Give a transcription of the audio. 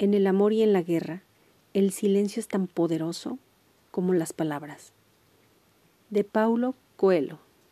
En el amor y en la guerra, el silencio es tan poderoso como las palabras. De Paulo Coelho